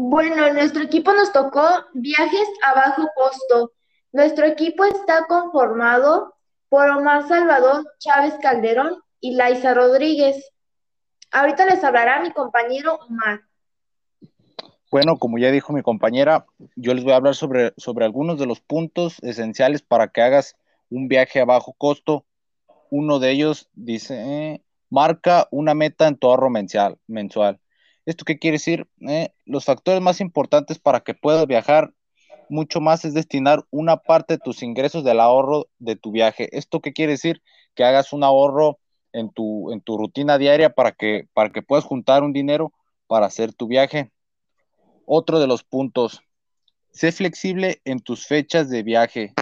Bueno, en nuestro equipo nos tocó viajes a bajo costo. Nuestro equipo está conformado por Omar Salvador Chávez Calderón y Laisa Rodríguez. Ahorita les hablará mi compañero Omar. Bueno, como ya dijo mi compañera, yo les voy a hablar sobre, sobre algunos de los puntos esenciales para que hagas un viaje a bajo costo. Uno de ellos dice, marca una meta en tu ahorro mensual. mensual. ¿Esto qué quiere decir? Eh, los factores más importantes para que puedas viajar mucho más es destinar una parte de tus ingresos del ahorro de tu viaje. ¿Esto qué quiere decir? Que hagas un ahorro en tu, en tu rutina diaria para que, para que puedas juntar un dinero para hacer tu viaje. Otro de los puntos, sé flexible en tus fechas de viaje.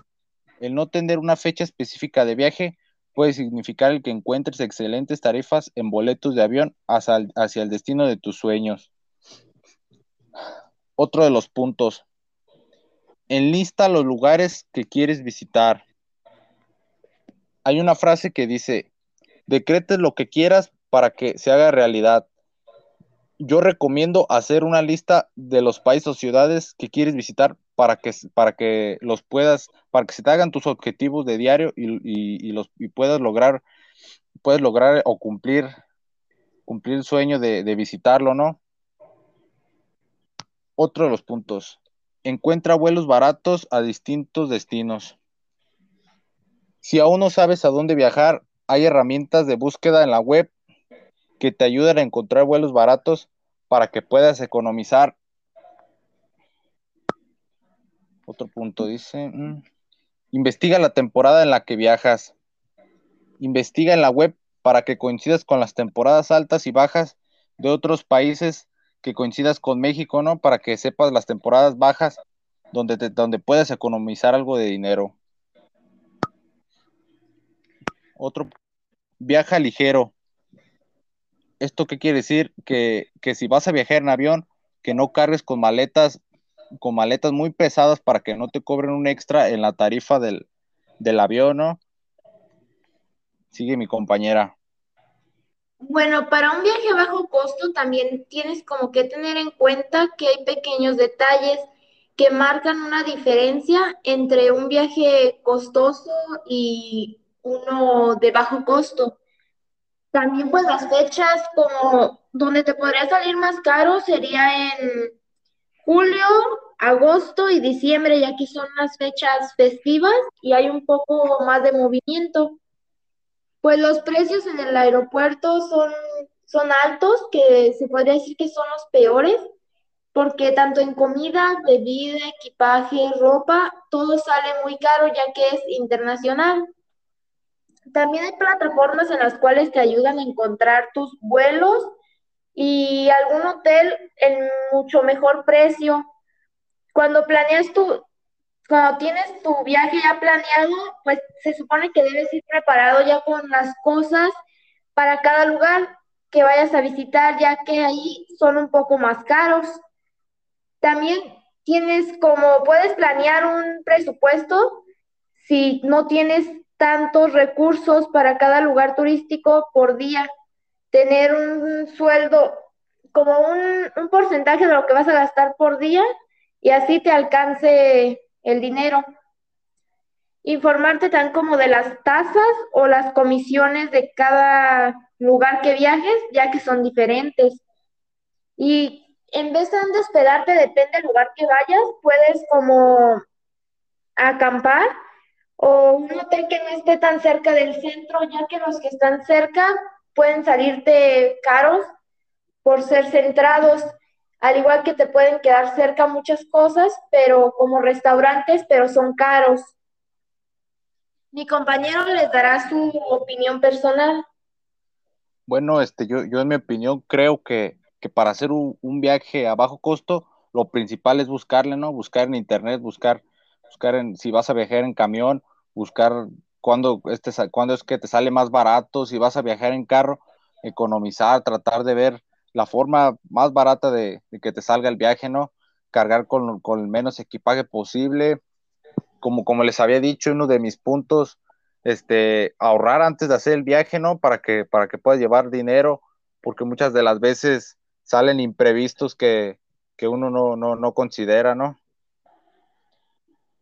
El no tener una fecha específica de viaje puede significar el que encuentres excelentes tarifas en boletos de avión hacia el, hacia el destino de tus sueños. Otro de los puntos, enlista los lugares que quieres visitar. Hay una frase que dice, decretes lo que quieras para que se haga realidad yo recomiendo hacer una lista de los países o ciudades que quieres visitar para que, para que los puedas, para que se te hagan tus objetivos de diario y, los, puedas lograr, puedes lograr o cumplir, cumplir el sueño de, de visitarlo, ¿no? Otro de los puntos. Encuentra vuelos baratos a distintos destinos. Si aún no sabes a dónde viajar, hay herramientas de búsqueda en la web que te ayuden a encontrar vuelos baratos para que puedas economizar. Otro punto dice, mm, investiga la temporada en la que viajas. Investiga en la web para que coincidas con las temporadas altas y bajas de otros países, que coincidas con México, ¿no? Para que sepas las temporadas bajas donde, donde puedes economizar algo de dinero. Otro, viaja ligero. ¿Esto qué quiere decir? Que, si vas a viajar en avión, que no cargues con maletas, con maletas muy pesadas para que no te cobren un extra en la tarifa del, del avión, ¿no? Sigue mi compañera. Bueno, para un viaje a bajo costo también tienes como que tener en cuenta que hay pequeños detalles que marcan una diferencia entre un viaje costoso y uno de bajo costo. También pues las fechas como donde te podría salir más caro sería en julio, agosto y diciembre, ya que son las fechas festivas y hay un poco más de movimiento. Pues los precios en el aeropuerto son, son altos, que se podría decir que son los peores, porque tanto en comida, bebida, equipaje, ropa, todo sale muy caro ya que es internacional. También hay plataformas en las cuales te ayudan a encontrar tus vuelos y algún hotel en mucho mejor precio. Cuando planeas tu, cuando tienes tu viaje ya planeado, pues se supone que debes ir preparado ya con las cosas para cada lugar que vayas a visitar, ya que ahí son un poco más caros. También tienes como puedes planear un presupuesto si no tienes tantos recursos para cada lugar turístico por día, tener un sueldo como un, porcentaje de lo que vas a gastar por día y así te alcance el dinero. Informarte tan como de las tasas o las comisiones de cada lugar que viajes, ya que son diferentes. Y en vez de hospedarte, depende del lugar que vayas, puedes como acampar o un hotel que no esté tan cerca del centro, ya que los que están cerca pueden salirte caros por ser centrados, al igual que te pueden quedar cerca muchas cosas, pero como restaurantes, pero son caros. Mi compañero les dará su opinión personal. Bueno, este, yo, yo en mi opinión creo que, que para hacer un, un, viaje a bajo costo, lo principal es buscarle, ¿no? Buscar en internet, buscar buscar en, si vas a viajar en camión, buscar cuándo, este, cuándo es que te sale más barato, si vas a viajar en carro, economizar, tratar de ver la forma más barata de, que te salga el viaje, ¿no? Cargar con, con, el menos equipaje posible. Como, como les había dicho, uno de mis puntos, este, ahorrar antes de hacer el viaje, ¿no? Para que, para que puedas llevar dinero, porque muchas de las veces salen imprevistos que, que uno no, no, no considera, ¿no?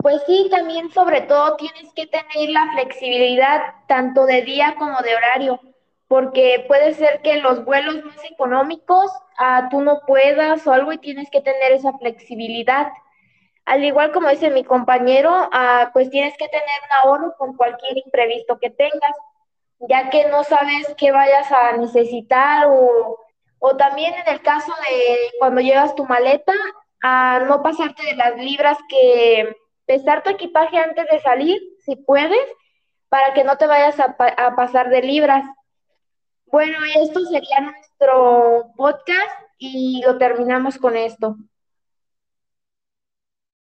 Pues sí, también sobre todo tienes que tener la flexibilidad tanto de día como de horario, porque puede ser que los vuelos más económicos ah, tú no puedas o algo y tienes que tener esa flexibilidad. Al igual como dice mi compañero, ah, pues tienes que tener un ahorro con cualquier imprevisto que tengas, ya que no sabes qué vayas a necesitar o, o también en el caso de cuando llevas tu maleta, a no pasarte de las libras que pesar tu equipaje antes de salir, si puedes, para que no te vayas a, a pasar de libras. Bueno, esto sería nuestro podcast y lo terminamos con esto.